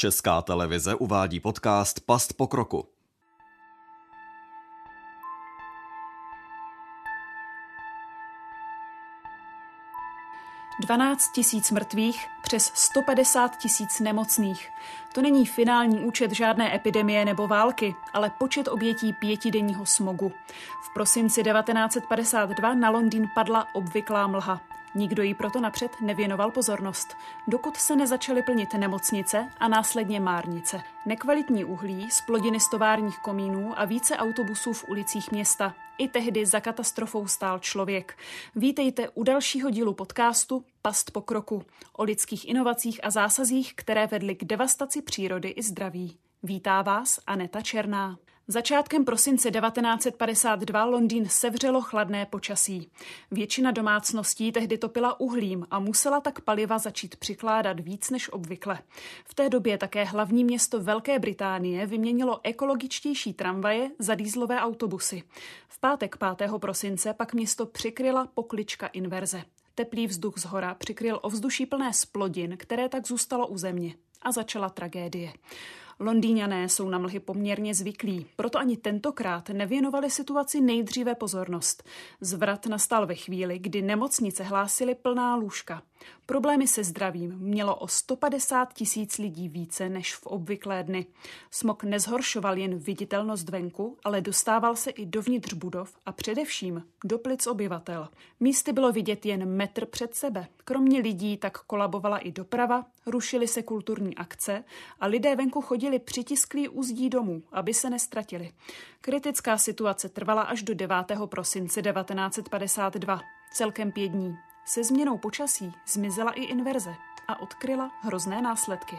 Česká televize uvádí podcast Past pokroku. 12 tisíc mrtvých, přes 150 tisíc nemocných. To není finální účet žádné epidemie nebo války, ale počet obětí pětidenního smogu. V prosinci 1952 na Londýn padla obvyklá mlha. Nikdo jí proto napřed nevěnoval pozornost, dokud se nezačaly plnit nemocnice a následně márnice. Nekvalitní uhlí, splodiny stovárních komínů a více autobusů v ulicích města. I tehdy za katastrofou stál člověk. Vítejte u dalšího dílu podcastu Past pokroku o lidských inovacích a zásazích, které vedly k devastaci přírody i zdraví. Vítá vás Aneta Černá. Začátkem prosince 1952 Londýn sevřelo chladné počasí. Většina domácností tehdy topila uhlím a musela tak paliva začít přikládat víc než obvykle. V té době také hlavní město Velké Británie vyměnilo ekologičtější tramvaje za dýzlové autobusy. V pátek 5. prosince pak město přikryla poklička inverze. Teplý vzduch z hora přikryl ovzduší plné splodin, které tak zůstalo u země. A začala tragédie. Londýňané jsou na mlhy poměrně zvyklí, proto ani tentokrát nevěnovali situaci nejdříve pozornost. Zvrat nastal ve chvíli, kdy nemocnice hlásily plná lůžka. Problémy se zdravím mělo o 150 tisíc lidí více než v obvyklé dny. Smog nezhoršoval jen viditelnost venku, ale dostával se i dovnitř budov a především do plic obyvatel. Místy bylo vidět jen metr před sebe. Kromě lidí tak kolabovala i doprava, rušily se kulturní akce a lidé venku chodili přitisklí uzdí domů, aby se nestratili. Kritická situace trvala až do 9. prosince 1952, celkem pět dní. Se změnou počasí zmizela i inverze a odkryla hrozné následky.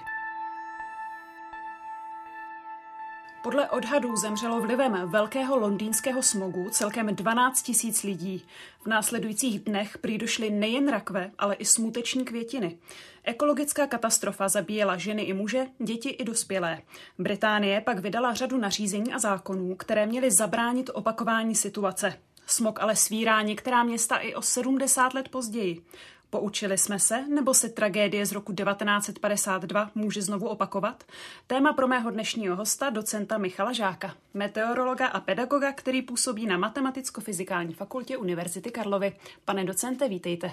Podle odhadů zemřelo vlivem velkého londýnského smogu celkem 12 tisíc lidí. V následujících dnech prý došly nejen rakve, ale i smuteční květiny. Ekologická katastrofa zabíjela ženy i muže, děti i dospělé. Británie pak vydala řadu nařízení a zákonů, které měly zabránit opakování situace. Smog ale svírá některá města i o 70 let později. Poučili jsme se, nebo se tragédie z roku 1952 může znovu opakovat? Téma pro mého dnešního hosta, docenta Michala Žáka, meteorologa a pedagoga, který působí na Matematicko-fyzikální fakultě Univerzity Karlovy. Pane docente, vítejte.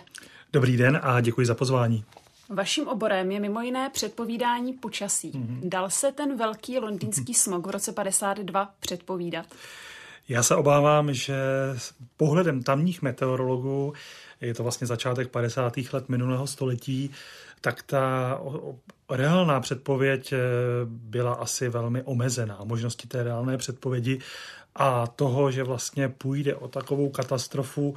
Dobrý den a děkuji za pozvání. Vaším oborem je mimo jiné předpovídání počasí. Mm-hmm. Dal se ten velký londýnský smog v roce 52 předpovídat? Já se obávám, že pohledem tamních meteorologů, je to vlastně začátek 50. let minulého století, tak ta reálná předpověď eh, byla asi velmi omezená. Možnosti té reálné předpovědi a toho, že vlastně půjde o takovou katastrofu,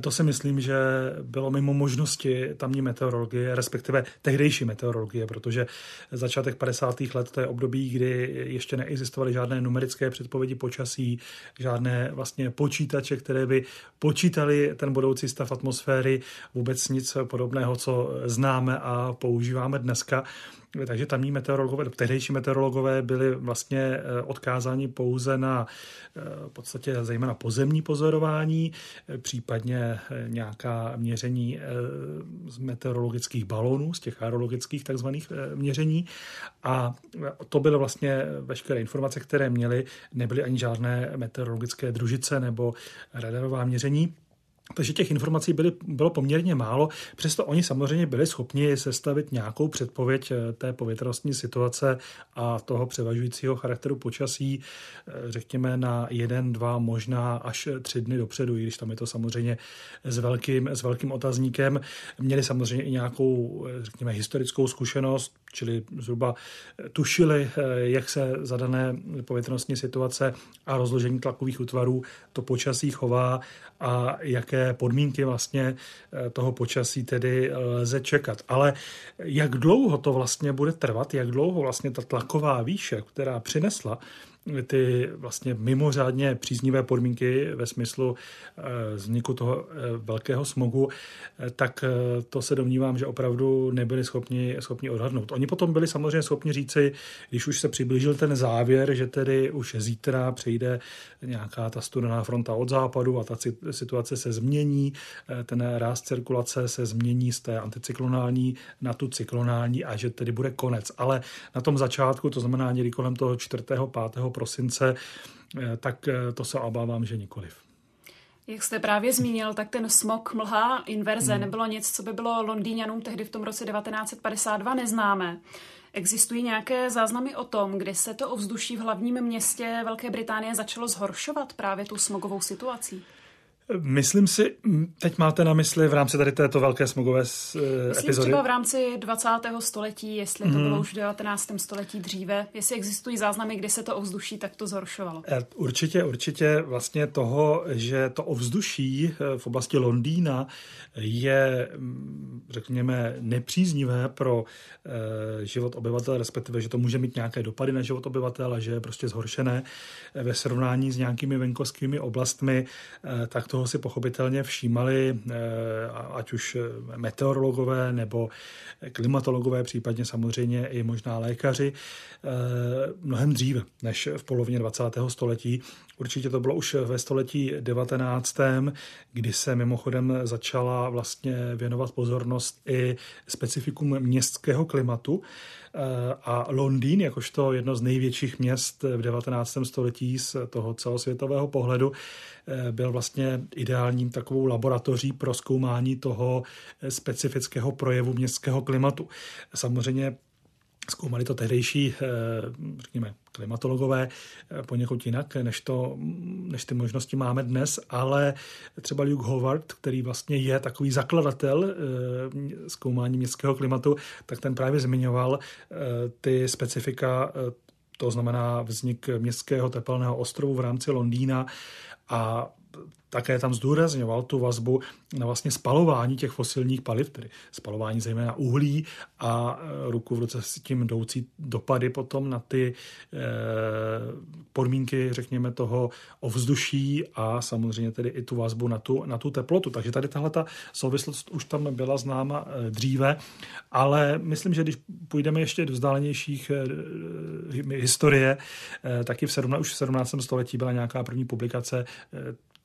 to si myslím, že bylo mimo možnosti tamní meteorologie, respektive tehdejší meteorologie, protože začátek 50. let to je období, kdy ještě neexistovaly žádné numerické předpovědi počasí, žádné vlastně počítače, které by počítali ten budoucí stav atmosféry, vůbec nic podobného, co známe a používáme dneska. Takže tamní meteorologové, tehdejší meteorologové byli vlastně eh, odkázáni pouze na eh, v podstatě zejména pozemní pozorování, případně nějaká měření z meteorologických balónů, z těch aerologických takzvaných měření. A to byly vlastně veškeré informace, které měly, nebyly ani žádné meteorologické družice nebo radarová měření. Takže těch informací byly, bylo poměrně málo, přesto oni samozřejmě byli schopni sestavit nějakou předpověď eh, té povětrnostní situace a toho převažujícího charakteru počasí, eh, řekněme na jeden, dva, možná až tři dny dopředu, i když tam je to samozřejmě s velkým, s velkým otazníkem. Měli samozřejmě i nějakou, eh, řekněme, historickou zkušenost, čili zhruba tušili, jak se za dané povětrnostní situace a rozložení tlakových útvarů to počasí chová a jaké podmínky vlastně eh, toho počasí tedy lze čekat. Ale jak dlouho to vlastně bude trvat, jak dlouho vlastně ta tlaková výše, která přinesla ty vlastně mimořádně příznivé podmínky ve smyslu vzniku toho velkého smogu, tak to se domnívám, že opravdu nebyli schopni, schopni odhadnout. Oni potom byli samozřejmě schopni říci, když už se přiblížil ten závěr, že tedy už zítra přejde nějaká ta studená fronta od západu a ta situace se změní, ten ráz cirkulace se změní z té anticyklonální na tu cyklonální a že tedy bude konec. Ale na tom začátku, to znamená někdy kolem toho 4. 5. prosince, tak to se obávám, že nikoliv. Jak jste právě zmínil, tak ten smog, mlha, inverze hmm. nebylo nic, co by bylo Londýňanům tehdy v tom roce 1952 neznámé. Existují nějaké záznamy o tom, kdy se to ovzduší v hlavním městě Velké Británie začalo zhoršovat právě tu smogovou situací? Myslím si, teď máte na mysli v rámci tady této velké smogové Myslím epizody? třeba v rámci 20. století, jestli to mm. bylo už v 19. století dříve, jestli existují záznamy, kdy se to ovzduší tak to zhoršovalo. E, určitě, určitě vlastně toho, že to ovzduší e, v oblasti Londýna je, řekněme, nepříznivé pro e, život obyvatel, respektive, že to může mít nějaké dopady na život obyvatel a že je prostě zhoršené ve srovnání s nějakými venkovskými oblastmi, tak to toho si pochopitelně všímali eh, ať už meteorologové nebo klimatologové, případně samozřejmě i možná lékaři eh, mnohem dříve než v polovině 20. století. Určitě to bylo už ve století 19., kdy se mimochodem začala vlastně věnovat pozornost i specifikum městského klimatu. Eh, a Londýn, jakožto jedno z největších měst v 19. století z toho celosvětového pohledu, eh, byl vlastně ideálním takovou laboratoří pro zkoumání toho specifického projevu městského klimatu. Samozřejmě Zkoumali to tehdejší, eh, řekněme, klimatologové eh, poněkud jinak, než, to, než ty možnosti máme dnes, ale třeba Luke Howard, který vlastně je takový zakladatel eh, zkoumání městského klimatu, tak ten právě zmiňoval ty specifika to znamená vznik městského tepelného ostrovu v rámci Londýna a také tam zdůrazňoval tu vazbu na vlastně spalování těch fosilních paliv, tedy spalování zejména uhlí a e, ruku v ruce s tím jdoucí dopady potom na ty e, podmínky, řekněme, toho ovzduší a samozřejmě tedy i tu vazbu na tu, na tu teplotu. Takže tady tahle ta souvislost už tam byla známa e, dříve, ale myslím, že když půjdeme ještě do vzdálenějších historie, taky v 17, už v 17. století byla nějaká první publikace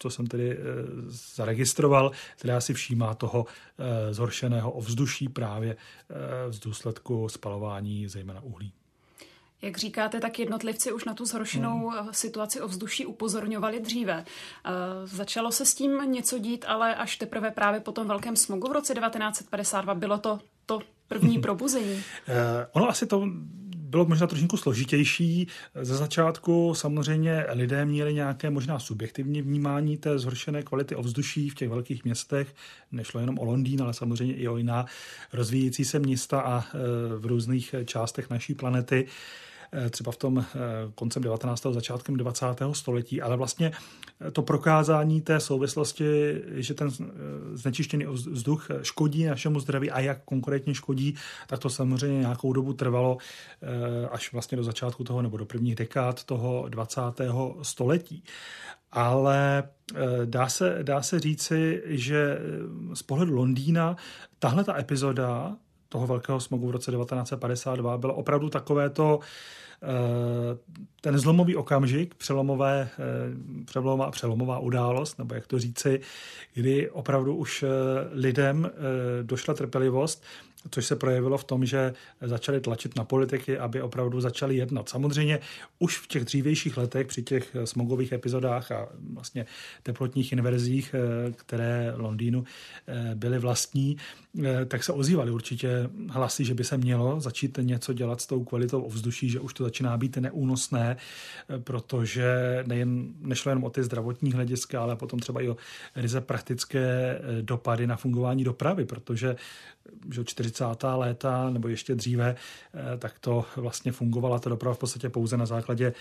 co jsem tedy e, zaregistroval, která si všímá toho e, zhoršeného ovzduší právě e, z důsledku spalování zejména uhlí. Jak říkáte, tak jednotlivci už na tu zhoršenou hmm. situaci ovzduší upozorňovali dříve. Začalo se s tím něco dít, ale až teprve právě po tom velkém smogu v roce 1952 bylo to to první probuzení. ono asi to bylo možná trošku složitější. Ze začátku samozřejmě lidé měli nějaké možná subjektivní vnímání té zhoršené kvality ovzduší v těch velkých městech. Nešlo jenom o Londýn, ale samozřejmě i o jiná rozvíjející se města a e, v různých částech naší planety. Eh, třeba v tom eh, koncem 19. začátkem 20. století, ale vlastně eh, to prokázání té souvislosti, že ten znečištěný vzduch škodí našemu zdraví a jak konkrétně škodí, tak to samozřejmě nějakou dobu trvalo až vlastně do začátku toho nebo do prvních dekád toho 20. století. Ale dá se, dá se říci, že z pohledu Londýna tahle ta epizoda toho velkého smogu v roce 1952 bylo opravdu takové to Eh, ten zlomový okamžik, přelomové, eh, přelomová, přelomová událost, nebo jak to říci, kdy opravdu už eh, lidem došla trpělivost což se projevilo v tom, že začali tlačit na politiky, aby opravdu začali jednat. Samozřejmě už v těch dřívějších letech při těch smogových epizodách a vlastně teplotních inverzích, eh, které Londýnu eh, byly vlastní, eh, tak se ozývaly určitě hlasy, že by se mělo začít něco dělat s tou kvalitou ovzduší, že už to začíná být neúnosné, protože nejen, nešlo jen o ty zdravotní hlediska, ale potom třeba i o ryze praktické dopady na fungování dopravy, protože že 40. léta nebo ještě dříve, tak to vlastně fungovala ta doprava v podstatě pouze na základě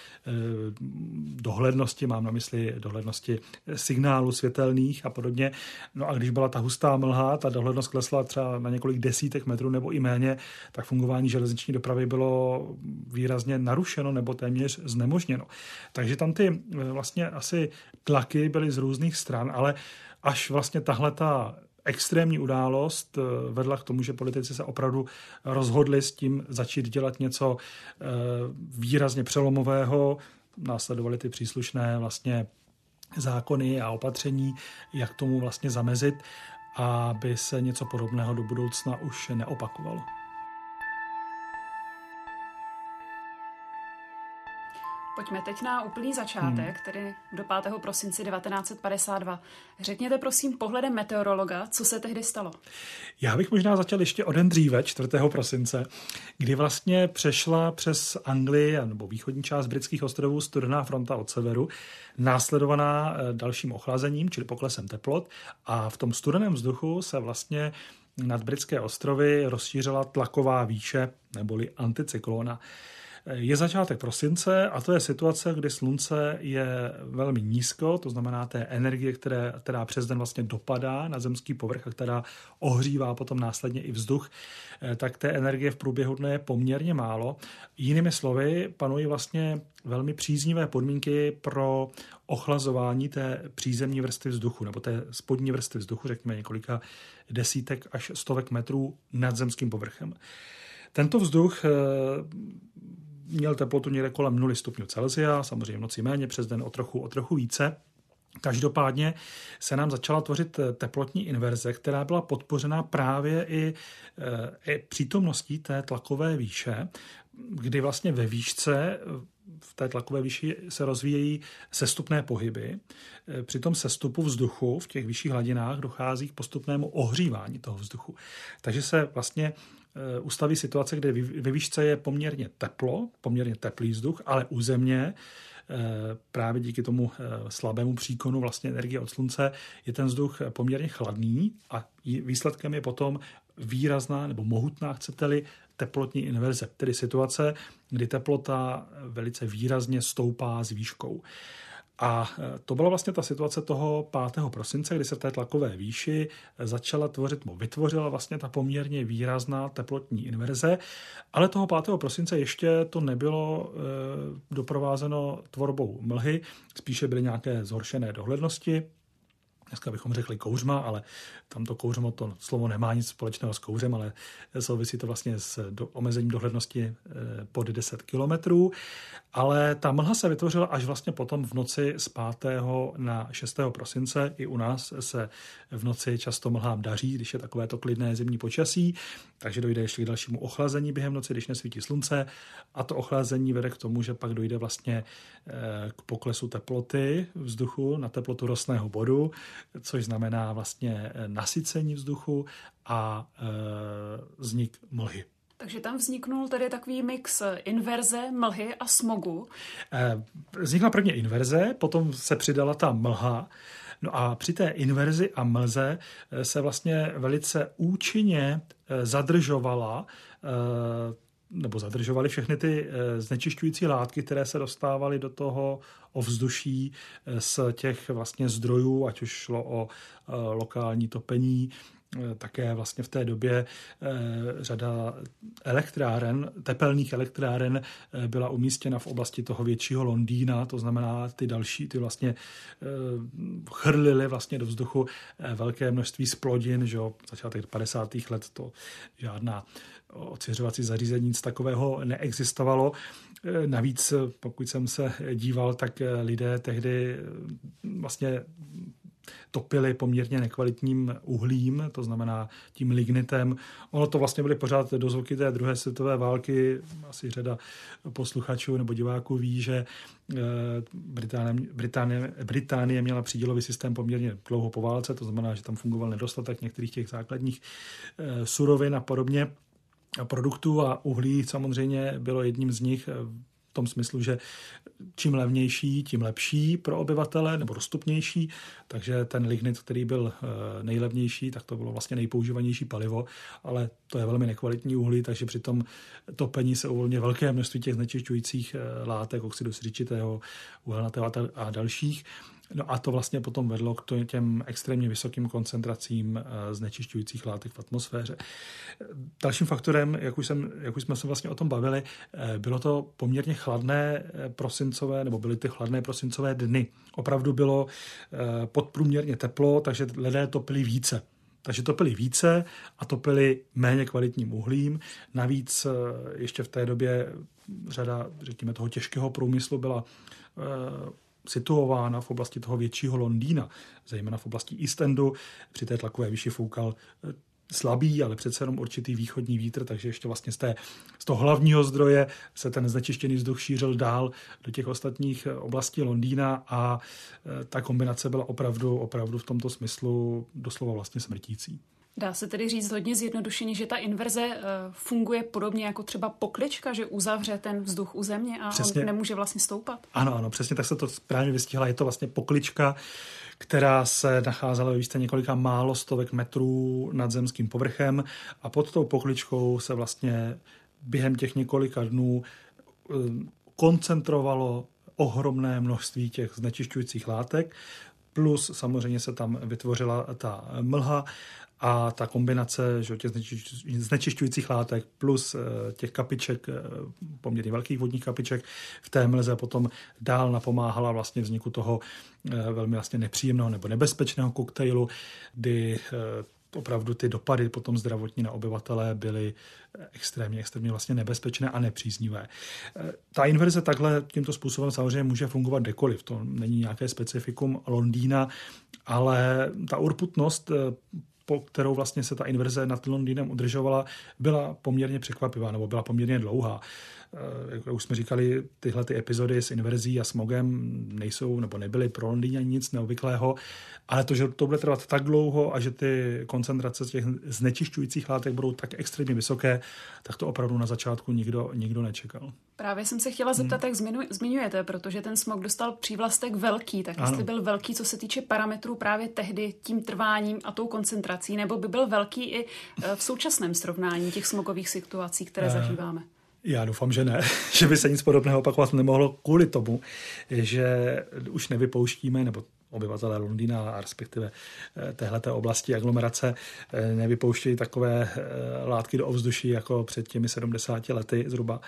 dohlednosti, mám na mysli dohlednosti signálu světelných a podobně. No a když byla ta hustá mlha, ta dohlednost klesla třeba na několik desítek metrů nebo i méně, tak fungování železniční dopravy bylo výrazně narušeno nebo téměř znemožněno. Takže tam ty vlastně asi tlaky byly z různých stran, ale až vlastně tahle ta extrémní událost eh, vedla k tomu, že politici se opravdu rozhodli s tím začít dělat něco eh, výrazně přelomového. Následovaly ty příslušné vlastně zákony a opatření, jak tomu vlastně zamezit, aby se něco podobného do budoucna už neopakovalo. Pojďme teď na úplný začátek, hmm. tedy do 5. prosince 1952. Řekněte prosím pohledem meteorologa, co se tehdy stalo. Já bych možná začal ještě o den dříve, 4. prosince, kdy vlastně přešla přes Anglii nebo východní část britských ostrovů studená fronta od severu, následovaná eh, dalším ochlazením, čili poklesem teplot a v tom studeném vzduchu se vlastně nad britské ostrovy rozšířila tlaková výše neboli anticyklona. Je začátek prosince a to je situace, kdy slunce je velmi nízko, to znamená té energie, které, která přes den vlastně dopadá na zemský povrch a která ohřívá potom následně i vzduch, eh, tak té energie v průběhu dne je poměrně málo. Jinými slovy, panují vlastně velmi příznivé podmínky pro ochlazování té přízemní vrstvy vzduchu, nebo té spodní vrstvy vzduchu, řekněme několika desítek až stovek metrů nad zemským povrchem. Tento vzduch eh, měl teplotu někde kolem 0 stupňů Celsia, samozřejmě noci méně, přes den o trochu, o trochu více. Každopádně se nám začala tvořit teplotní inverze, která byla podpořena právě i, eh, i přítomností té tlakové výše, kdy vlastně ve výšce v té tlakové výši se rozvíjejí sestupné pohyby. Eh, při tom sestupu vzduchu v těch vyšších hladinách dochází k postupnému ohřívání toho vzduchu. Takže se vlastně Eh, ustaví situace, kde ve výšce je poměrně teplo, poměrně teplý vzduch, ale u země eh, právě díky tomu slabému příkonu vlastně energie od slunce je ten vzduch poměrně chladný a výsledkem je potom výrazná nebo mohutná, chcete-li, teplotní inverze, tedy situace, kdy teplota velice výrazně stoupá s výškou. A e, to byla vlastně ta situace toho 5. prosince, kdy se v té tlakové výši začala tvořit, nebo vytvořila vlastně ta poměrně výrazná teplotní inverze, ale toho 5. prosince ještě to nebylo e, doprovázeno tvorbou mlhy, spíše byly nějaké zhoršené dohlednosti, dneska bychom řekli kouřma, ale tam to kouřmo, to slovo nemá nic společného s kouřem, ale souvisí to vlastně s do, omezením dohlednosti eh, pod 10 kilometrů. Ale ta mlha se vytvořila až vlastně potom v noci z 5. na 6. prosince. I u nás se v noci často mlhám daří, když je takové to klidné zimní počasí, takže dojde ještě k dalšímu ochlazení během noci, když nesvítí slunce. A to ochlazení vede k tomu, že pak dojde vlastně eh, k poklesu teploty vzduchu na teplotu rostného bodu, což znamená vlastně eh, nasycení vzduchu a e, vznik mlhy. Takže tam vzniknul tedy takový mix inverze, mlhy a smogu. Vznikla prvně inverze, potom se přidala ta mlha. No a při té inverzi a mlze se vlastně velice účinně zadržovala nebo zadržovaly všechny ty eh, znečišťující látky, které se dostávaly do toho ovzduší eh, z těch vlastně zdrojů, ať už šlo o eh, lokální topení, také vlastně v té době řada elektráren, tepelných elektráren byla umístěna v oblasti toho většího Londýna, to znamená ty další, ty vlastně chrlily vlastně do vzduchu velké množství splodin, že jo, začátek 50. let to žádná ociřovací zařízení, nic takového neexistovalo. Navíc, pokud jsem se díval, tak lidé tehdy vlastně topili poměrně nekvalitním uhlím, to znamená tím lignitem. Ono to vlastně byly pořád dozvuky té druhé světové války. Asi řada posluchačů nebo diváků ví, že Británie, Británie, Británie měla přídělový systém poměrně dlouho po válce, to znamená, že tam fungoval nedostatek některých těch základních surovin a podobně produktů a uhlí samozřejmě bylo jedním z nich v tom smyslu, že čím levnější, tím lepší pro obyvatele nebo dostupnější. Takže ten lignit, který byl eh, nejlevnější, tak to bylo vlastně nejpoužívanější palivo, ale to je velmi nekvalitní uhlí, takže při tom topení se uvolňuje velké množství těch znečišťujících eh, látek, oxidu siřičitého, uhelnatého a dalších. No a to vlastně potom vedlo k těm extrémně vysokým koncentracím eh, znečišťujících látek v atmosféře. Dalším faktorem, jak už, jsem, jak už jsme se vlastně o tom bavili, eh, bylo to poměrně chladné eh, prosincové, nebo byly ty chladné prosincové dny. Opravdu bylo podprůměrně teplo, takže lidé topili více. Takže topili více a topili méně kvalitním uhlím. Navíc ještě v té době řada, řekněme, toho těžkého průmyslu byla situována v oblasti toho většího Londýna, zejména v oblasti East Endu. Při té tlakové výši foukal eh, slabý, ale přece jenom určitý východní vítr, takže ještě vlastně z, té, z toho hlavního zdroje se ten znečištěný vzduch šířil dál do těch ostatních eh, oblastí Londýna a eh, ta kombinace byla opravdu, opravdu v tomto smyslu doslova vlastně smrtící. Dá se tedy říct hodně zjednodušeně, že ta inverze uh, funguje podobně jako třeba poklička, že uzavře ten vzduch u země a přesně. on nemůže vlastně stoupat? Ano, ano, přesně tak se to správně vystihla. Je to vlastně poklička, která se nacházela ve výšce několika málo stovek metrů nad zemským povrchem a pod tou pokličkou se vlastně během těch několika dnů uh, koncentrovalo ohromné množství těch znečišťujících látek, plus samozřejmě se tam vytvořila ta mlha a ta kombinace že, těch znečišťujících látek plus eh, těch kapiček, eh, poměrně velkých vodních kapiček v té mlze potom dál napomáhala vlastně vzniku toho eh, velmi vlastně nepříjemného nebo nebezpečného koktejlu, kdy opravdu ty dopady potom zdravotní na obyvatele byly extrémně, extrémně vlastně nebezpečné a nepříznivé. Ta inverze takhle tímto způsobem samozřejmě může fungovat kdekoliv. To není nějaké specifikum Londýna, ale ta urputnost po kterou vlastně se ta inverze nad Londýnem udržovala, byla poměrně překvapivá nebo byla poměrně dlouhá. Eh, jak už jsme říkali, tyhle ty epizody s inverzí a smogem nejsou nebo nebyly pro Londýn nic neobvyklého, ale to, že to bude trvat tak dlouho a že ty koncentrace těch znečišťujících látek budou tak extrémně vysoké, tak to opravdu na začátku nikdo, nikdo nečekal. Právě jsem se chtěla zeptat, hmm. jak zmiňu, zmiňujete, protože ten smog dostal přívlastek velký, tak jestli ano. byl velký, co se týče parametrů právě tehdy tím trváním a tou koncentrací, nebo by byl velký i eh, v současném srovnání těch smogových situací, které uh. zažíváme? Já doufám, že ne, že by se nic podobného opakovat nemohlo kvůli tomu, že už nevypouštíme, nebo obyvatelé Londýna a respektive eh, téhleté oblasti aglomerace eh, nevypouštějí takové eh, látky do ovzduší jako před těmi 70 lety zhruba.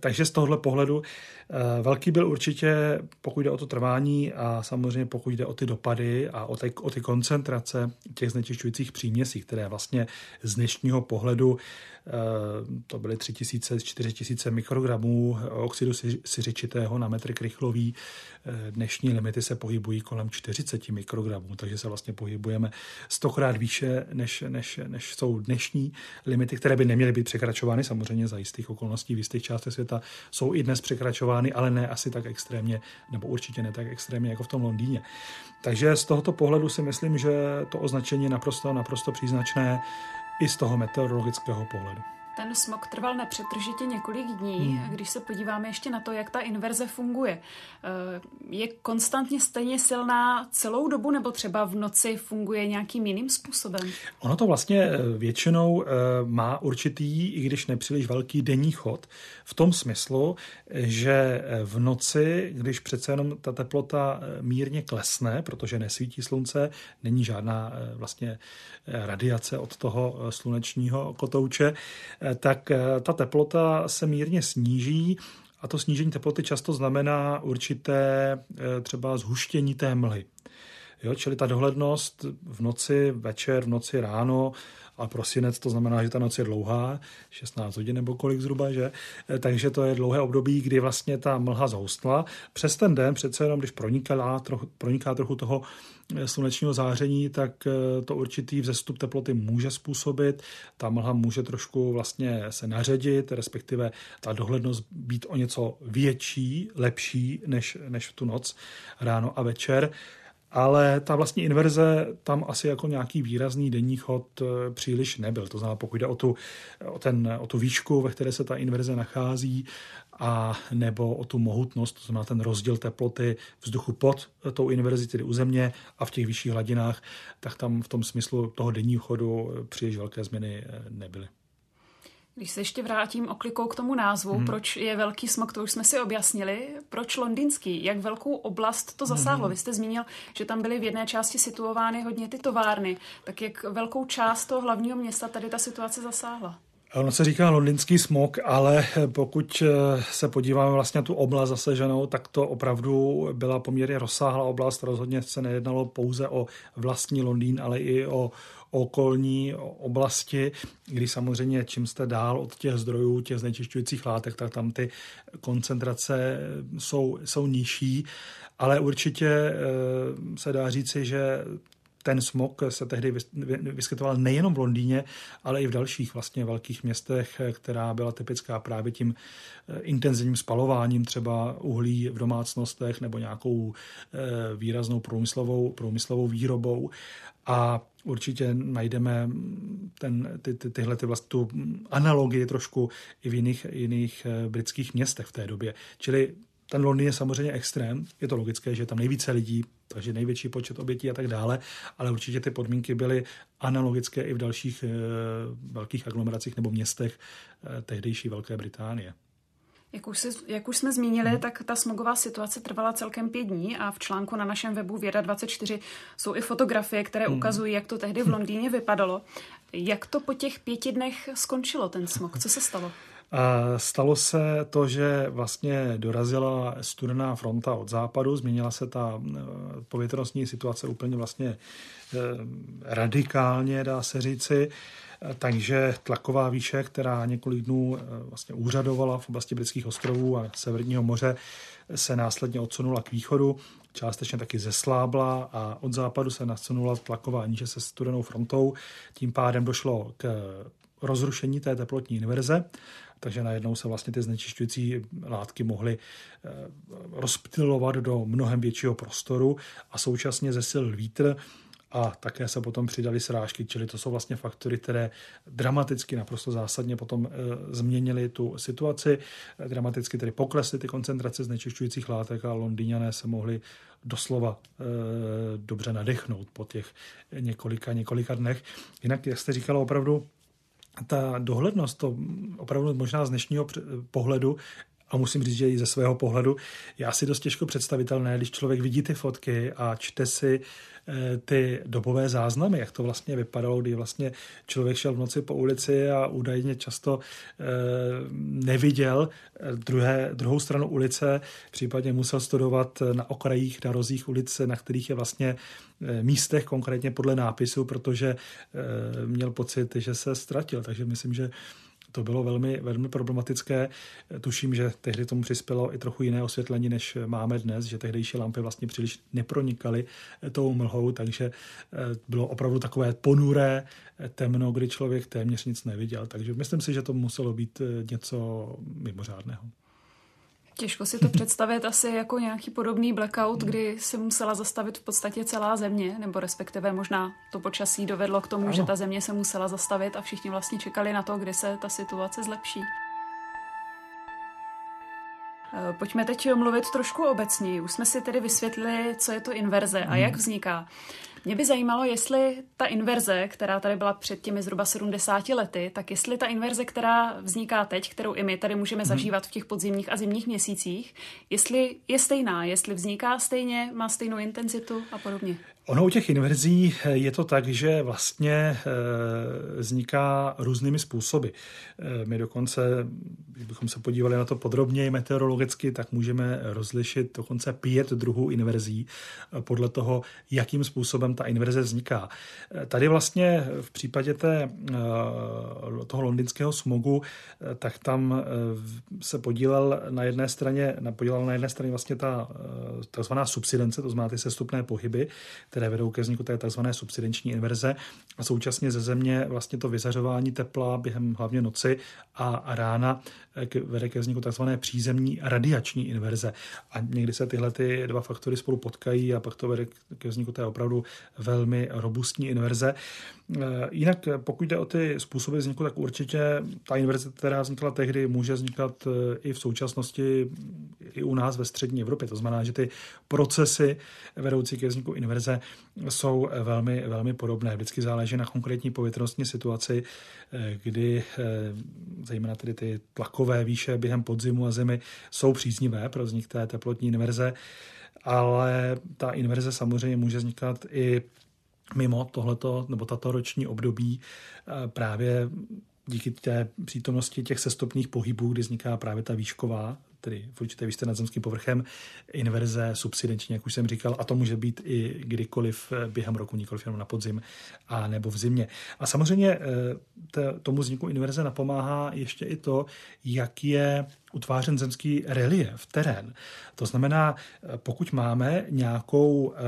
Takže z tohohle pohledu velký byl určitě, pokud jde o to trvání a samozřejmě pokud jde o ty dopady a o ty, o ty koncentrace těch znečišťujících příměsí, které vlastně z dnešního pohledu to byly 3000, 4000 mikrogramů oxidu siřičitého na metr krychlový. Dnešní limity se pohybují kolem 40 mikrogramů, takže se vlastně pohybujeme stokrát výše, než, než, než jsou dnešní limity, které by neměly být překračovány. Samozřejmě za jistých okolností v jistých částech světa jsou i dnes překračovány, ale ne asi tak extrémně, nebo určitě ne tak extrémně jako v tom Londýně. Takže z tohoto pohledu si myslím, že to označení je naprosto, naprosto příznačné i z toho meteorologického pohledu. Ten smog trval nepřetržitě několik dní. Hmm. Když se podíváme ještě na to, jak ta inverze funguje, eh, je konstantně stejně silná celou dobu, nebo třeba v noci funguje nějakým jiným způsobem? Ono to vlastně eh, většinou eh, má určitý, i když nepříliš velký denní chod, v tom smyslu, že v noci, když přece jenom ta teplota mírně klesne, protože nesvítí slunce, není žádná vlastně radiace od toho slunečního kotouče, tak eh, ta teplota se mírně sníží a to snížení teploty často znamená určité eh, třeba zhuštění té mlhy. Jo, čili ta dohlednost v noci, večer, v noci, ráno a prosinec, to znamená, že ta noc je dlouhá, 16 hodin nebo kolik zhruba, že? Takže to je dlouhé období, kdy vlastně ta mlha zhoustla. Přes ten den přece jenom, když proniká trochu, proniká trochu toho slunečního záření, tak eh, to určitý vzestup teploty může způsobit. Ta mlha může trošku vlastně se naředit, respektive ta dohlednost být o něco větší, lepší než, než v tu noc, ráno a večer. Ale ta vlastní inverze tam asi jako nějaký výrazný denní chod eh, příliš nebyl. To znamená, pokud jde o tu, o, ten, o tu výšku, ve které se ta inverze nachází, a nebo o tu mohutnost, to znamená ten rozdíl teploty vzduchu pod tou inverzí, tedy u země a v těch vyšších hladinách, tak tam v tom smyslu toho denního chodu příliš velké změny nebyly. Když se ještě vrátím oklikou k tomu názvu, hmm. proč je velký smog, to už jsme si objasnili. Proč londýnský? Jak velkou oblast to zasáhlo? Hmm. Vy jste zmínil, že tam byly v jedné části situovány hodně ty továrny. Tak jak velkou část toho hlavního města tady ta situace zasáhla? Ono se říká londýnský smog, ale pokud se podíváme vlastně tu oblast zaseženou, tak to opravdu byla poměrně rozsáhlá oblast. Rozhodně se nejednalo pouze o vlastní Londýn, ale i o okolní oblasti, kdy samozřejmě čím jste dál od těch zdrojů, těch znečišťujících látek, tak tam ty koncentrace jsou, jsou nižší, ale určitě eh, se dá říci, že ten smog se tehdy vyskytoval nejenom v Londýně, ale i v dalších vlastně velkých městech, která byla typická právě tím eh, intenzivním spalováním třeba uhlí v domácnostech nebo nějakou eh, výraznou průmyslovou, průmyslovou výrobou. A určitě najdeme ten, ty, ty, tyhle ty vlastně tu analogii trošku i v jiných, jiných eh, britských městech v té době. Čili ten Londýn je samozřejmě extrém, je to logické, že je tam nejvíce lidí, takže největší počet obětí a tak dále, ale určitě ty podmínky byly analogické i v dalších e, velkých aglomeracích nebo městech e, tehdejší Velké Británie. Jak už, si, jak už jsme zmínili, hmm. tak ta smogová situace trvala celkem pět dní a v článku na našem webu Věda24 jsou i fotografie, které hmm. ukazují, jak to tehdy v Londýně vypadalo. Jak to po těch pěti dnech skončilo, ten smog? Co se stalo? Stalo se to, že vlastně dorazila studená fronta od západu, změnila se ta eh, povětrnostní situace úplně vlastně eh, radikálně, dá se říci. Takže tlaková výše, která několik dnů eh, vlastně úřadovala v oblasti britských ostrovů a Severního moře, se následně odsunula k východu, částečně taky zeslábla a od západu se nasunula tlaková níže se studenou frontou. Tím pádem došlo k rozrušení té teplotní inverze takže najednou se vlastně ty znečišťující látky mohly eh, rozptylovat do mnohem většího prostoru a současně zesil vítr a také se potom přidali srážky, čili to jsou vlastně faktory, které dramaticky, naprosto zásadně potom e, změnily tu situaci, dramaticky tedy poklesly ty koncentrace znečišťujících látek a londýňané se mohli doslova e, dobře nadechnout po těch několika, několika dnech. Jinak, jak jste říkala, opravdu ta dohlednost, to opravdu možná z dnešního pohledu, a musím říct, že i ze svého pohledu, je asi dost těžko představitelné, když člověk vidí ty fotky a čte si Eh, ty dobové záznamy, jak to vlastně vypadalo, kdy vlastně člověk šel v noci po ulici a údajně často eh, neviděl eh, druhé, druhou stranu ulice, případně musel studovat na okrajích, na rozích ulic, na kterých je vlastně místech, konkrétně podle nápisu, protože měl pocit, že se ztratil. Takže myslím, že to bylo velmi, velmi problematické. Tuším, že tehdy tomu přispělo i trochu jiné osvětlení, než máme dnes, že tehdejší lampy vlastně příliš nepronikaly tou mlhou, takže eh, bylo opravdu takové ponuré temno, kdy člověk téměř nic neviděl. Takže myslím si, že to muselo být eh, něco mimořádného. Těžko si to představit asi jako nějaký podobný blackout, kdy se musela zastavit v podstatě celá země, nebo respektive možná to počasí dovedlo k tomu, ano. že ta země se musela zastavit a všichni vlastně čekali na to, kdy se ta situace zlepší. Eh, pojďme teď mluvit trošku obecně. Už jsme si tedy vysvětlili, co je to inverze a jak hmm. vzniká. Mě by zajímalo, jestli ta inverze, která tady byla před těmi zhruba 70 lety, tak jestli ta inverze, která vzniká teď, kterou i my tady můžeme hmm. zažívat v těch podzimních a zimních měsících, jestli je stejná, jestli vzniká stejně, má stejnou intenzitu a podobně. Ono u těch inverzí eh, je to tak, že vlastně eh, vzniká různými způsoby. Eh, my dokonce, kdybychom se podívali na to podrobněji meteorologicky, tak můžeme rozlišit dokonce pět druhů inverzí podle toho, jakým způsobem ta inverze vzniká. Tady vlastně v případě té, toho londýnského smogu, tak tam se podílel na jedné straně, podílel na jedné straně vlastně ta takzvaná subsidence, to znamená ty sestupné pohyby, které vedou ke vzniku té tzv. subsidenční inverze a současně ze země vlastně to vyzařování tepla během hlavně noci a rána vede ke vzniku tzv. přízemní radiační inverze. A někdy se tyhle ty dva faktory spolu potkají a pak to vede ke vzniku té opravdu velmi robustní inverze. Eh, jinak pokud jde o ty způsoby vzniku, tak určitě ta inverze, která vznikla tehdy, může vznikat eh, i v současnosti i u nás ve střední Evropě. To znamená, že ty procesy vedoucí ke vzniku inverze jsou velmi, velmi podobné. Vždycky záleží na konkrétní povětrnostní situaci, eh, kdy zejména tedy ty tlakové výše během podzimu a zimy jsou příznivé pro vznik té teplotní inverze, ale ta inverze samozřejmě může vznikat i mimo tohleto nebo tato roční období eh, právě díky té přítomnosti těch sestupných pohybů, kdy vzniká právě ta výšková tedy v určité výšce nad zemským povrchem, inverze subsidenční, jak už jsem říkal, a to může být i kdykoliv během roku, nikoliv jenom na podzim a nebo v zimě. A samozřejmě eh, tomu vzniku inverze napomáhá ještě i to, jak je utvářen zemský relief, terén. To znamená, eh, pokud máme nějakou eh,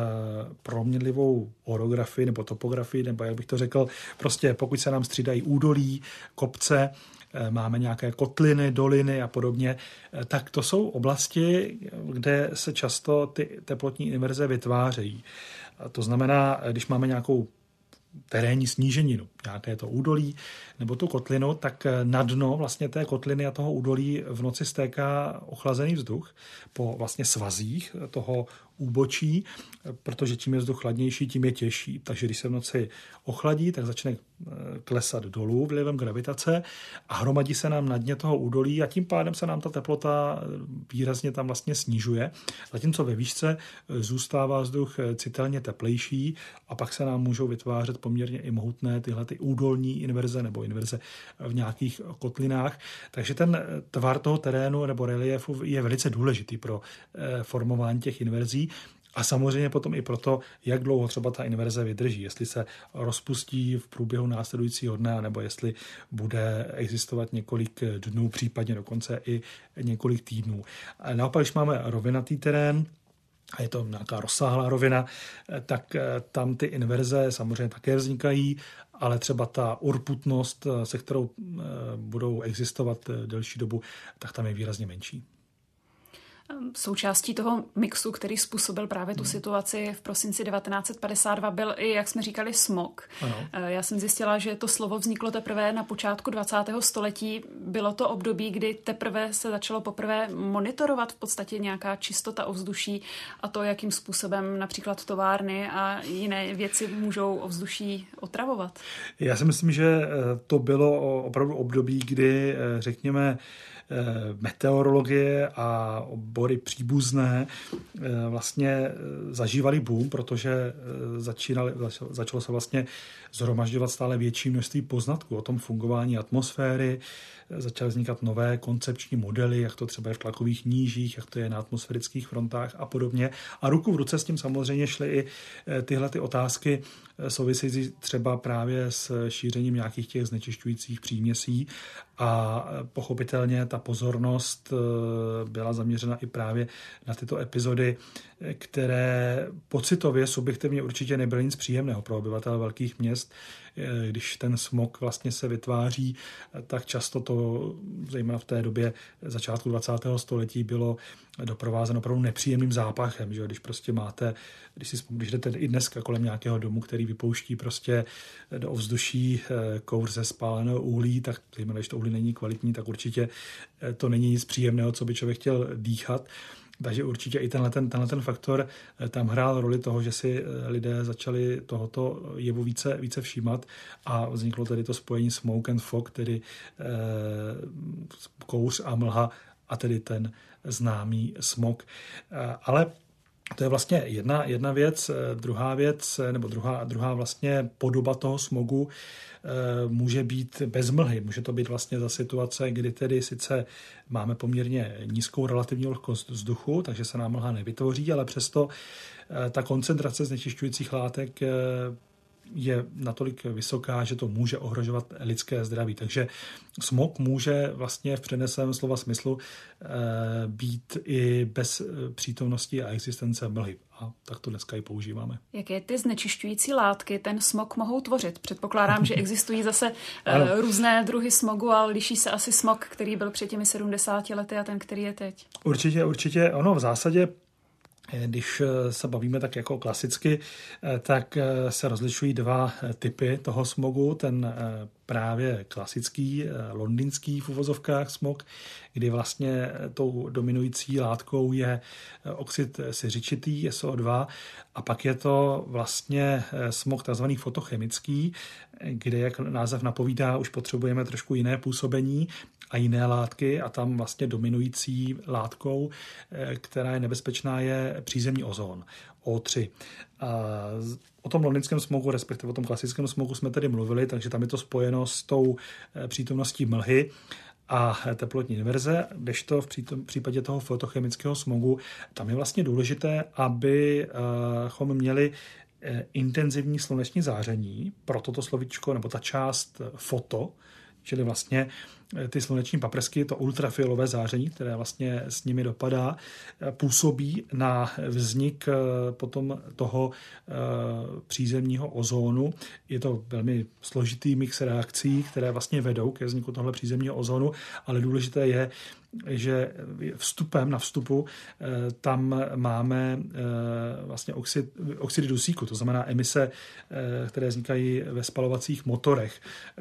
proměnlivou orografii nebo topografii, nebo jak bych to řekl, prostě pokud se nám střídají údolí, kopce, Eh, máme nějaké kotliny, doliny a podobně, eh, tak to jsou oblasti, kde se často ty teplotní inverze vytvářejí. To znamená, eh, když máme nějakou terénní sníženinu, nějaké to údolí nebo tu kotlinu, tak na dno vlastně té kotliny a toho údolí v noci stéká ochlazený vzduch po vlastně svazích toho úbočí, protože čím je vzduch chladnější, tím je těžší. Takže když se v noci ochladí, tak začne eh, klesat dolů vlivem gravitace a hromadí se nám na dně toho údolí a tím pádem se nám ta teplota eh, výrazně tam vlastně snižuje. Zatímco ve výšce eh, zůstává vzduch citelně teplejší a pak se nám můžou vytvářet poměrně i mohutné tyhle ty údolní inverze nebo inverze v nějakých kotlinách. Takže ten tvar toho terénu nebo reliefu je velice důležitý pro formování těch inverzí a samozřejmě potom i proto, jak dlouho třeba ta inverze vydrží, jestli se rozpustí v průběhu následujícího dne, nebo jestli bude existovat několik dnů, případně dokonce i několik týdnů. Naopak, když máme rovinatý terén, a je to nějaká rozsáhlá rovina, tak eh, tam ty inverze samozřejmě také vznikají, ale třeba ta urputnost, eh, se kterou eh, budou existovat delší dobu, tak tam je výrazně menší. Součástí toho mixu, který způsobil právě tu hmm. situaci v prosinci 1952, byl i, jak jsme říkali, smog. Ano. Eh, já jsem zjistila, že to slovo vzniklo teprve na počátku 20. století. Bylo to období, kdy teprve se začalo poprvé monitorovat v podstatě nějaká čistota ovzduší a to, jakým způsobem například továrny a jiné věci můžou ovzduší otravovat. Já si myslím, že eh, to bylo opravdu období, kdy, eh, řekněme, meteorologie a obory příbuzné eh, vlastně eh, zažívali boom, protože začínali, začalo se vlastně zhromažďovat stále větší množství poznatků o tom fungování atmosféry, začaly vznikat nové koncepční modely, jak to třeba je v tlakových nížích, jak to je na atmosférických frontách a podobně. A ruku v ruce s tím samozřejmě šly i tyhle ty otázky související třeba právě s šířením nějakých těch znečišťujících příměsí a pochopitelně ta pozornost eh, byla zaměřena i právě na tyto epizody, které pocitově, subjektivně určitě nebyly nic příjemného pro obyvatele velkých měst. Eh, když ten smog vlastně se vytváří, tak často to, zejména v té době začátku 20. století, bylo doprovázeno opravdu nepříjemným zápachem, že když prostě máte, když, si, když jdete i dneska kolem nějakého domu, který vypouští prostě do ovzduší eh, kour ze spáleného uhlí, tak zejména když to uhlí není kvalitní, tak určitě eh, to není nic příjemného, co by člověk chtěl dýchat. Takže určitě i tenhle ten, tenhle ten faktor eh, tam hrál roli toho, že si lidé začali tohoto jevu více, více všímat a vzniklo tedy to spojení smoke and fog, tedy eh, kouř a mlha a tedy ten známý smog. Ale to je vlastně jedna, jedna věc. Druhá věc, nebo druhá, druhá vlastně podoba toho smogu může být bez mlhy. Může to být vlastně za situace, kdy tedy sice máme poměrně nízkou relativní vlhkost vzduchu, takže se nám mlha nevytvoří, ale přesto ta koncentrace znečišťujících látek je natolik vysoká, že to může ohrožovat lidské zdraví. Takže smog může vlastně v přeneseném slova smyslu být i bez přítomnosti a existence mlhy. A tak to dneska i používáme. Jaké ty znečišťující látky ten smog mohou tvořit? Předpokládám, že existují zase různé druhy smogu, ale liší se asi smog, který byl před těmi 70 lety a ten, který je teď. Určitě, určitě. Ono v zásadě Eh, když eh, se bavíme tak jako klasicky, eh, tak se rozlišují dva typy toho smogu. Ten právě klasický londýnský v uvozovkách smog, kdy vlastně tou dominující látkou je oxid siřičitý, SO2, a pak je to vlastně smog tzv. fotochemický, kde, jak název napovídá, už potřebujeme trošku jiné působení a jiné látky a tam vlastně dominující látkou, eh, která je nebezpečná, je přízemní ozon, O3. A o tom londýnském smogu, respektive o tom klasickém smogu jsme tedy mluvili, takže tam je to spojeno s tou eh, přítomností mlhy a teplotní inverze, kdežto v případě toho fotochemického smogu tam je vlastně důležité, abychom měli eh, intenzivní sluneční záření, proto to slovíčko nebo ta část foto, čili vlastně eh, ty sluneční paprsky, to ultrafialové záření, které vlastně s nimi dopadá, eh, působí na vznik eh, potom toho přízemního ozónu. Je to velmi složitý mix reakcí, které vlastně vedou ke vzniku tohle přízemního ozónu, ale důležité je, že vstupem na vstupu eh, tam máme eh, vlastně oxid, oxidy dusíku, to znamená emise, eh, které vznikají ve spalovacích motorech.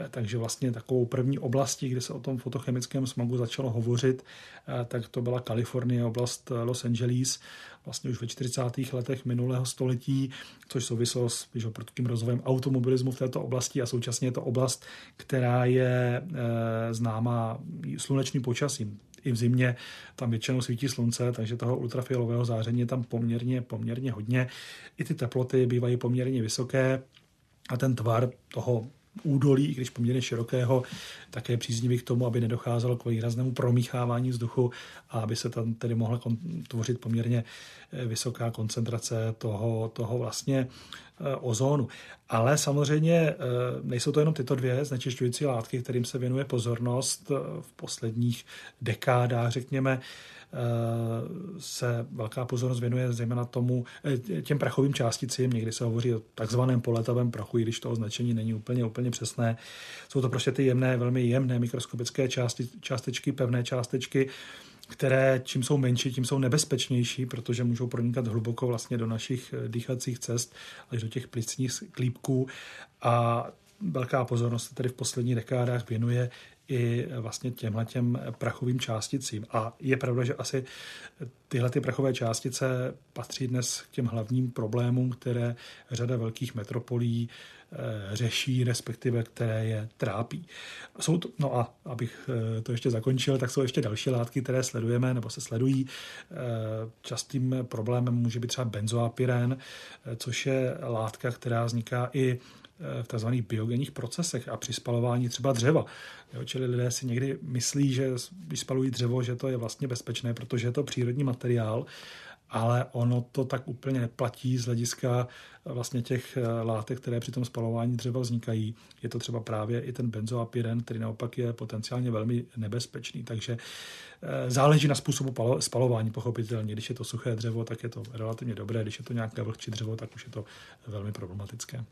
Takže vlastně takovou první oblastí, kde se o tom fotochemickém smogu začalo hovořit, tak to byla Kalifornie, oblast Los Angeles, vlastně už ve 40. letech minulého století, což souviselo s tím rozvojem automobilismu v této oblasti a současně je to oblast, která je e, známá slunečným počasím i v zimě tam většinou svítí slunce, takže toho ultrafialového záření je tam poměrně, poměrně hodně. I ty teploty bývají poměrně vysoké a ten tvar toho údolí, i když poměrně širokého, také příznivý k tomu, aby nedocházelo k výraznému promíchávání vzduchu a aby se tam tedy mohla tvořit poměrně eh, vysoká koncentrace toho, toho vlastně ozónu. Ale samozřejmě eh, nejsou to jenom tyto dvě znečišťující látky, kterým se věnuje pozornost v posledních dekádách, řekněme, se velká pozornost věnuje zejména tomu, těm prachovým částicím. Někdy se hovoří o takzvaném poletavém prachu, i když to označení není úplně, úplně přesné. Jsou to prostě ty jemné, velmi jemné mikroskopické části, částečky, pevné částečky, které čím jsou menší, tím jsou nebezpečnější, protože můžou pronikat hluboko vlastně do našich eh, dýchacích cest, až do těch plicních klípků. A velká pozornost se tedy v posledních dekádách věnuje i vlastně těmhle těm prachovým částicím. A je pravda, že asi tyhle ty prachové částice patří dnes k těm hlavním problémům, které řada velkých metropolí eh, řeší, respektive které je trápí. Jsou to, no a abych eh, to ještě zakončil, tak jsou ještě další látky, které sledujeme nebo se sledují. Eh, častým problémem může být třeba benzoapyren, což je látka, která vzniká i v tzv. biogenních procesech a při spalování třeba dřeva. Jo, čili lidé si někdy myslí, že když spalují dřevo, že to je vlastně bezpečné, protože je to přírodní materiál, ale ono to tak úplně neplatí z hlediska vlastně těch eh, látek, které při tom spalování dřeva vznikají. Je to třeba právě i ten benzoapyren, který naopak je potenciálně velmi nebezpečný. Takže eh, záleží na způsobu spalování, pochopitelně. Když je to suché dřevo, tak je to relativně dobré, když je to nějaké vlhčí dřevo, tak už je to velmi problematické.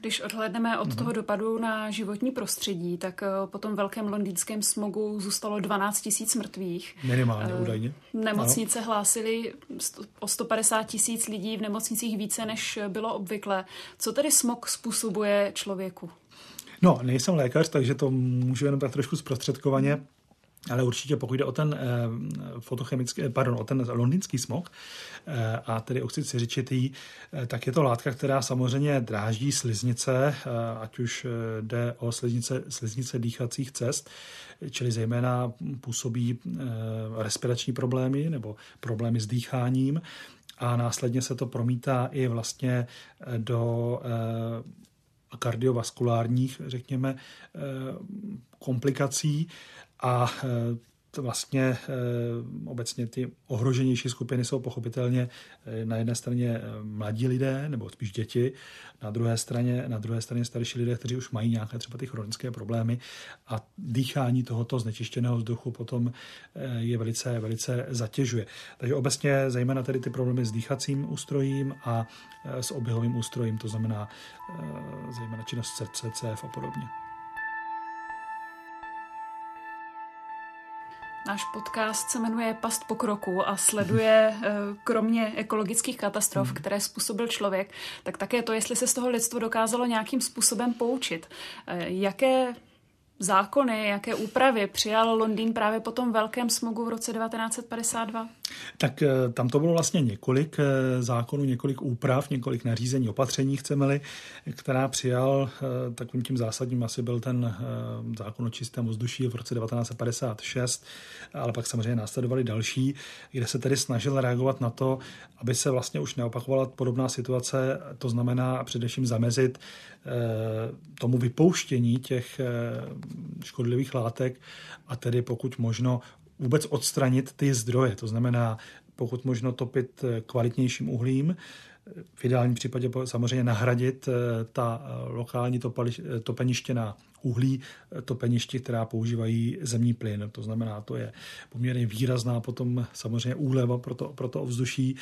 Když odhledneme od mm-hmm. toho dopadu na životní prostředí, tak eh, po tom velkém londýnském smogu zůstalo 12 tisíc mrtvých. Minimálně uh, údajně. Nemocnice ano. hlásily o 150 tisíc lidí v nemocnicích více, než bylo obvykle. Co tedy smog způsobuje člověku? No, nejsem lékař, takže to můžu jenom tak trošku zprostředkovaně ale určitě pokud jde o ten eh, fotochemický, eh, pardon, o ten londýnský smog eh, a tedy oxid siřičitý, tak je to látka, která samozřejmě dráždí sliznice, ať už jde o sliznice, sliznice dýchacích cest, čili zejména působí respirační problémy nebo problémy s dýcháním. A následně se to promítá i vlastně do kardiovaskulárních, řekněme, komplikací a e, vlastně e, obecně ty ohroženější skupiny jsou pochopitelně e, na jedné straně mladí lidé, nebo spíš děti, na druhé straně, na druhé straně starší lidé, kteří už mají nějaké třeba ty chronické problémy a dýchání tohoto znečištěného vzduchu potom je velice, velice zatěžuje. Takže obecně zejména tedy ty problémy s dýchacím ústrojím a s oběhovým ústrojím, to znamená zejména činnost srdce, cév a podobně. Náš podcast se jmenuje Past pokroku a sleduje eh, kromě ekologických katastrof, hmm. které způsobil člověk, tak také to, jestli se z toho lidstvo dokázalo nějakým způsobem poučit. Eh, jaké zákony, jaké úpravy přijal Londýn právě po tom velkém smogu v roce 1952? Tak eh, tam to bylo vlastně několik eh, zákonů, několik úprav, několik nařízení, opatření, chceme-li, která přijal. Eh, takovým tím zásadním asi byl ten zákon o čistém vzduší v roce 1956, ale pak samozřejmě následovali další, kde se tedy snažil reagovat na to, aby se vlastně už neopakovala podobná situace, to znamená především zamezit tomu vypouštění těch škodlivých látek a tedy pokud možno vůbec odstranit ty zdroje. To znamená, pokud možno topit kvalitnějším uhlím, v ideálním případě samozřejmě nahradit eh, ta eh, lokální eh, topeniště na uhlí, topeniště, která používají zemní plyn. To znamená, to je poměrně výrazná potom samozřejmě úleva pro to, pro to ovzduší.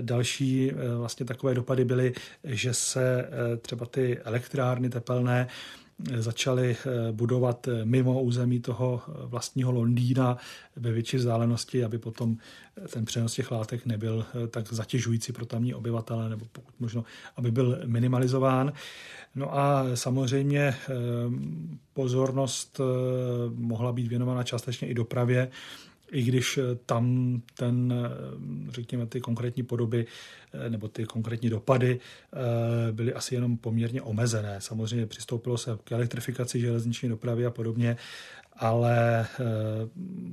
Další vlastně takové dopady byly, že se třeba ty elektrárny tepelné začali eh, budovat eh, mimo území toho eh, vlastního Londýna ve větší vzdálenosti, aby potom ten přenos těch látek nebyl tak zatěžující pro tamní obyvatele, nebo pokud možno, aby byl minimalizován. No a samozřejmě pozornost mohla být věnována částečně i dopravě, i když eh, tam ten, eh, řekněme, ty konkrétní podoby eh, nebo ty konkrétní dopady byly asi jenom poměrně omezené. Samozřejmě přistoupilo se k elektrifikaci železniční dopravy a podobně, ale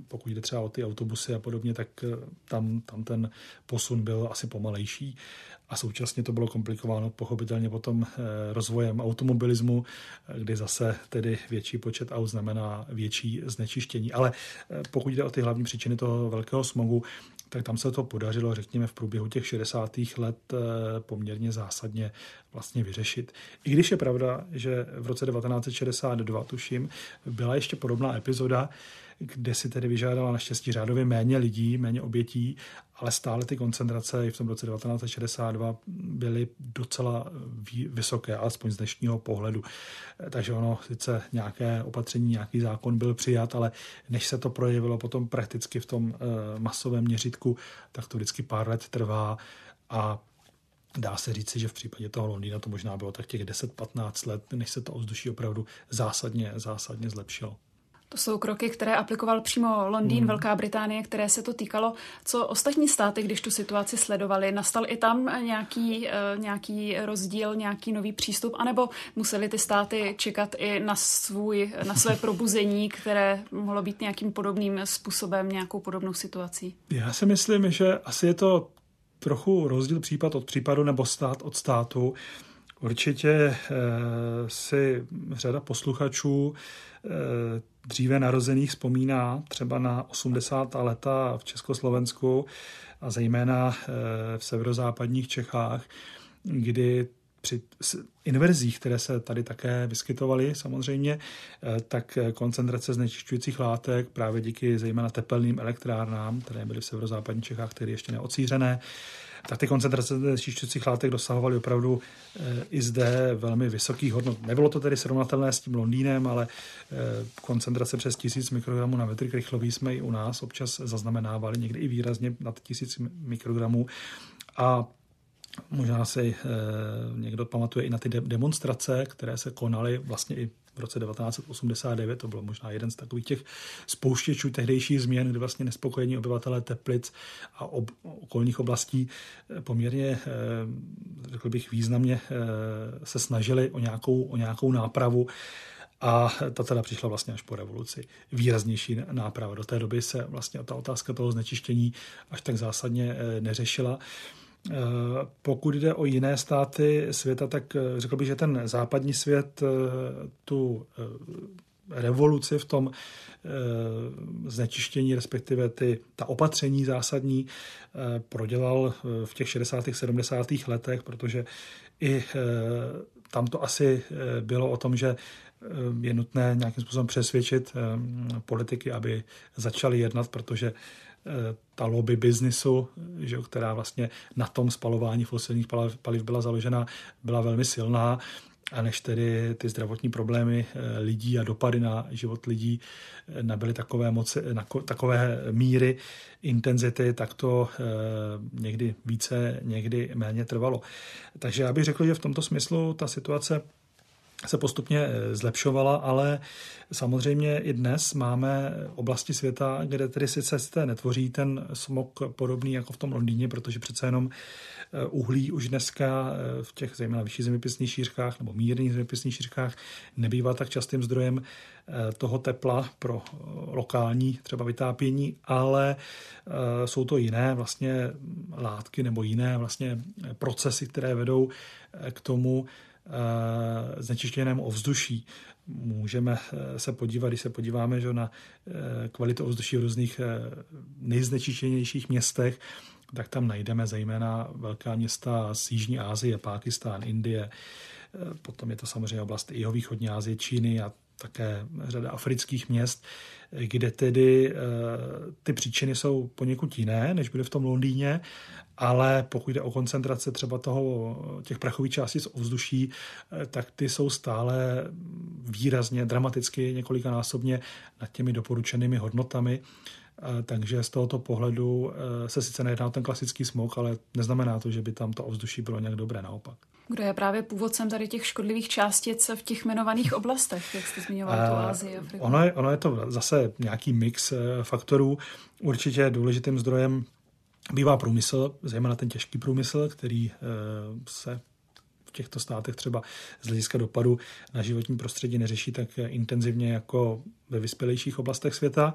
pokud jde třeba o ty autobusy a podobně, tak tam, tam ten posun byl asi pomalejší a současně to bylo komplikováno pochopitelně potom eh, rozvojem automobilismu, eh, kdy zase tedy větší počet aut znamená větší znečištění. Ale eh, pokud jde o ty hlavní příčiny toho velkého smogu, tak tam se to podařilo, řekněme, v průběhu těch 60. let poměrně zásadně vlastně vyřešit. I když je pravda, že v roce 1962, tuším, byla ještě podobná epizoda, kde si tedy vyžádala naštěstí řádově méně lidí, méně obětí, ale stále ty koncentrace i v tom roce 1962 byly docela vysoké, alespoň z dnešního pohledu. Takže ono sice nějaké opatření, nějaký zákon byl přijat, ale než se to projevilo potom prakticky v tom eh, masovém měřitku, tak to vždycky pár let trvá a Dá se říci, že v případě toho Londýna to možná bylo tak těch 10-15 let, než se to ovzduší opravdu zásadně, zásadně zlepšilo. To jsou kroky, které aplikoval přímo Londýn, hmm. Velká Británie, které se to týkalo. Co ostatní státy, když tu situaci sledovali? Nastal i tam nějaký, uh, nějaký rozdíl, nějaký nový přístup, anebo museli ty státy čekat i na, svůj, na své probuzení, které mohlo být nějakým podobným způsobem, nějakou podobnou situací? Já si myslím, že asi je to trochu rozdíl případ od případu nebo stát od státu. Určitě e, si řada posluchačů e, dříve narozených vzpomíná třeba na 80. leta v Československu a zejména eh, v severozápadních Čechách, kdy při inverzích, které se tady také vyskytovaly samozřejmě, eh, tak koncentrace znečišťujících látek právě díky zejména tepelným elektrárnám, které byly v severozápadních Čechách, které ještě neocířené, tak ty koncentrace znečišťujících látek dosahovaly opravdu eh, i zde velmi vysokých hodnot. Nebylo to tedy srovnatelné s tím Londýnem, ale eh, koncentrace přes tisíc mikrogramů na metr krychlový jsme i u nás občas zaznamenávali, někdy i výrazně nad tisíc mikrogramů. A Možná si eh, někdo pamatuje i na ty demonstrace, které se konaly vlastně i v roce 1989. To bylo možná jeden z takových těch spouštěčů tehdejších změn, kdy vlastně nespokojení obyvatelé Teplic a ob, okolních oblastí eh, poměrně, eh, řekl bych, významně se snažili o nějakou, o nějakou nápravu. A ta teda přišla vlastně až po revoluci. Výraznější náprava. Do té doby se vlastně ta otázka toho znečištění až tak zásadně neřešila. Eh, pokud jde o jiné státy světa, tak eh, řekl bych, že ten západní svět eh, tu revoluci v tom znečištění, respektive ty, ta opatření zásadní prodělal v těch 60. 70. letech, protože i tam to asi bylo o tom, že je nutné nějakým způsobem přesvědčit politiky, aby začali jednat, protože ta lobby biznisu, že, která vlastně na tom spalování fosilních paliv byla založena, byla velmi silná. A než tedy ty zdravotní problémy eh, lidí a dopady na život lidí eh, nabyly takové, moci, na takové míry intenzity, tak to eh, někdy více, někdy méně trvalo. Takže já bych řekl, že v tomto smyslu ta situace se postupně eh, zlepšovala, ale samozřejmě i dnes máme oblasti světa, kde tedy sice se netvoří ten smog podobný jako v tom Londýně, protože přece jenom eh, uhlí už dneska eh, v těch zejména vyšších zeměpisných šířkách nebo mírných zeměpisných šířkách nebývá tak častým zdrojem toho tepla pro lokální třeba vytápění, ale jsou to jiné vlastně látky nebo jiné vlastně procesy, které vedou k tomu, znečištěnému ovzduší. Můžeme eh, se podívat, když se podíváme že na eh, kvalitu ovzduší v různých nejznečištěnějších městech, tak tam najdeme zejména velká města z Jižní Asie, Pákistán, Indie, potom je to samozřejmě oblast jihovýchodní Asie, Číny a také řada afrických měst, kde tedy ty příčiny jsou poněkud jiné, než byly v tom Londýně ale pokud jde o koncentrace třeba toho, těch prachových částic ovzduší, eh, tak ty jsou stále výrazně, dramaticky, několikanásobně nad těmi doporučenými hodnotami. Eh, takže z tohoto pohledu eh, se sice nejedná o ten klasický smog, ale neznamená to, že by tam to ovzduší bylo nějak dobré, naopak. Kdo je právě původcem tady těch škodlivých částic v těch jmenovaných oblastech, jak jste zmiňoval tu Ázii, Afriku? Ono je, ono je to zase nějaký mix faktorů. Určitě důležitým zdrojem bývá průmysl, zejména ten těžký průmysl, který eh, se v těchto státech třeba z hlediska dopadu na životní prostředí neřeší tak intenzivně jako ve vyspělejších oblastech světa.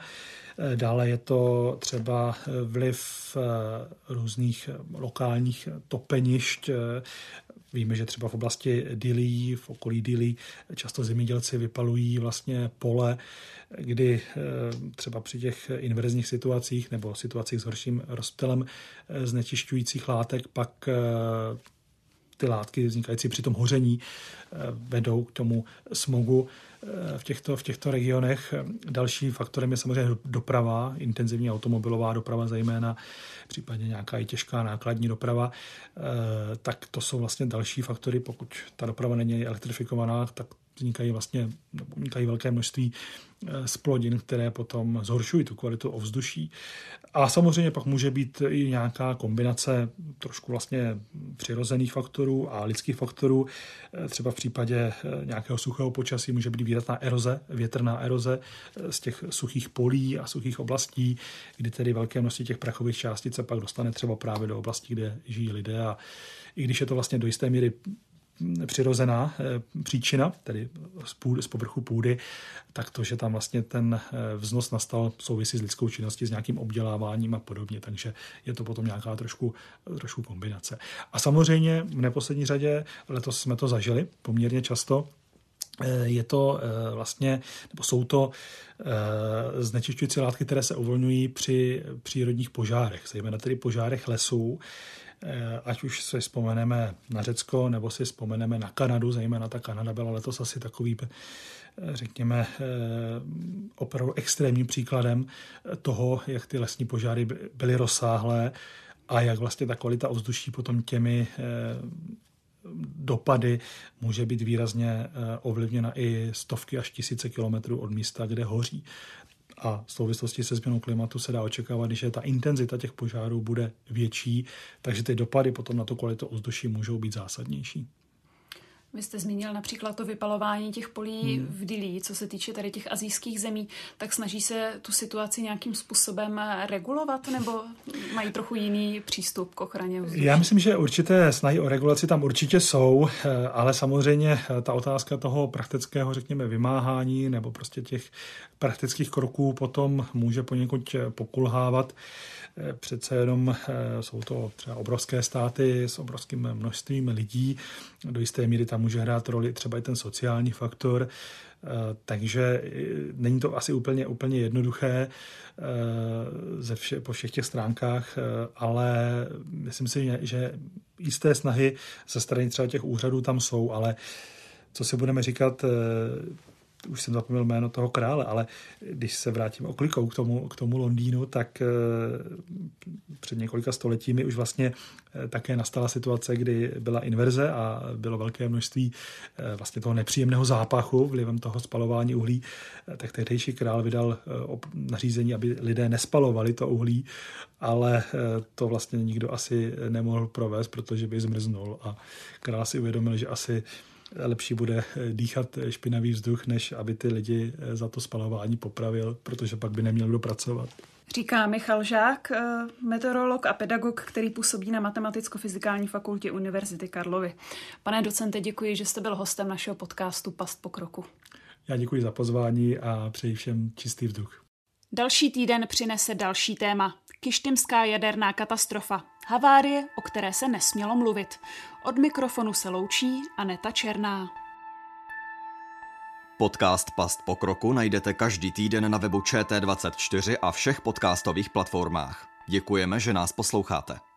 Eh, dále je to třeba vliv eh, různých lokálních topenišť. Víme, že třeba v oblasti Dili, v okolí Dili, často zemědělci vypalují vlastně pole, kdy eh, třeba při těch inverzních situacích nebo situacích s horším rozptylem eh, znečišťujících látek pak eh, ty látky vznikající při tom hoření vedou k tomu smogu v těchto, v těchto regionech. Další faktorem je samozřejmě doprava, intenzivní automobilová doprava zejména, případně nějaká i těžká nákladní doprava. Tak to jsou vlastně další faktory. Pokud ta doprava není elektrifikovaná, tak vznikají vlastně vznikají velké množství splodin, eh, které potom zhoršují tu kvalitu ovzduší. A samozřejmě pak může být i nějaká kombinace trošku vlastně přirozených faktorů a lidských faktorů. Eh, třeba v případě eh, nějakého suchého počasí může být výrazná eroze, větrná eroze z těch suchých polí a suchých oblastí, kdy tedy velké množství těch prachových částic se pak dostane třeba právě do oblastí, kde žijí lidé a i když je to vlastně do jisté míry přirozená eh, příčina, tedy z, půdy, z povrchu půdy, tak to, že tam vlastně ten eh, vznos nastal souvisí s lidskou činností, s nějakým obděláváním a podobně, takže je to potom nějaká trošku, trošku kombinace. A samozřejmě v neposlední řadě, letos jsme to zažili poměrně často, eh, je to vlastně, nebo jsou to znečišťující látky, které se uvolňují při přírodních požárech, zejména tedy požárech lesů, ať už si vzpomeneme na Řecko, nebo si vzpomeneme na Kanadu, zejména ta Kanada byla letos asi takový, eh, řekněme, eh, opravdu extrémním příkladem toho, jak ty lesní požáry byly rozsáhlé a jak vlastně ta kvalita ovzduší potom těmi dopady může být výrazně ovlivněna i stovky až tisíce kilometrů od místa, kde hoří a v souvislosti se změnou klimatu se dá očekávat, že ta intenzita těch požárů bude větší, takže ty dopady potom na tu kvalitu ovzduší můžou být zásadnější. Vy jste zmínil například to vypalování těch polí hmm. v Dili, co se týče tady těch azijských zemí, tak snaží se tu situaci nějakým způsobem regulovat nebo mají trochu jiný přístup k ochraně ovzduší? Já myslím, že určité snahy o regulaci tam určitě jsou, ale samozřejmě ta otázka toho praktického, řekněme, vymáhání nebo prostě těch praktických kroků potom může poněkud pokulhávat. Přece jenom jsou to třeba obrovské státy s obrovským množstvím lidí. Do jisté míry tam může hrát roli třeba i ten sociální faktor, takže není to asi úplně, úplně jednoduché ze vše, po všech těch stránkách, ale myslím si, že jisté snahy ze strany třeba těch úřadů tam jsou, ale co si budeme říkat, už jsem zapomněl jméno toho krále, ale když se vrátím oklikou k tomu, k tomu Londýnu, tak eh, před několika stoletími už vlastně eh, také nastala situace, kdy byla inverze a bylo velké množství eh, vlastně toho nepříjemného zápachu vlivem toho spalování uhlí, tak tehdejší král vydal nařízení, aby lidé nespalovali to uhlí, ale to vlastně nikdo asi nemohl provést, protože by zmrznul. A král si uvědomil, že asi lepší bude dýchat špinavý vzduch, než aby ty lidi za to spalování popravil, protože pak by neměl kdo pracovat. Říká Michal Žák, eh, meteorolog a pedagog, který působí na Matematicko-fyzikální fakultě Univerzity Karlovy. Pane docente, děkuji, že jste byl hostem našeho podcastu Past po kroku. Já děkuji za pozvání a přeji všem čistý vzduch. Další týden přinese další téma. Kištymská jaderná katastrofa. Havárie, o které se nesmělo mluvit. Od mikrofonu se loučí Aneta Černá. Podcast Past pokroku najdete každý týden na webu ČT24 a všech podcastových platformách. Děkujeme, že nás posloucháte.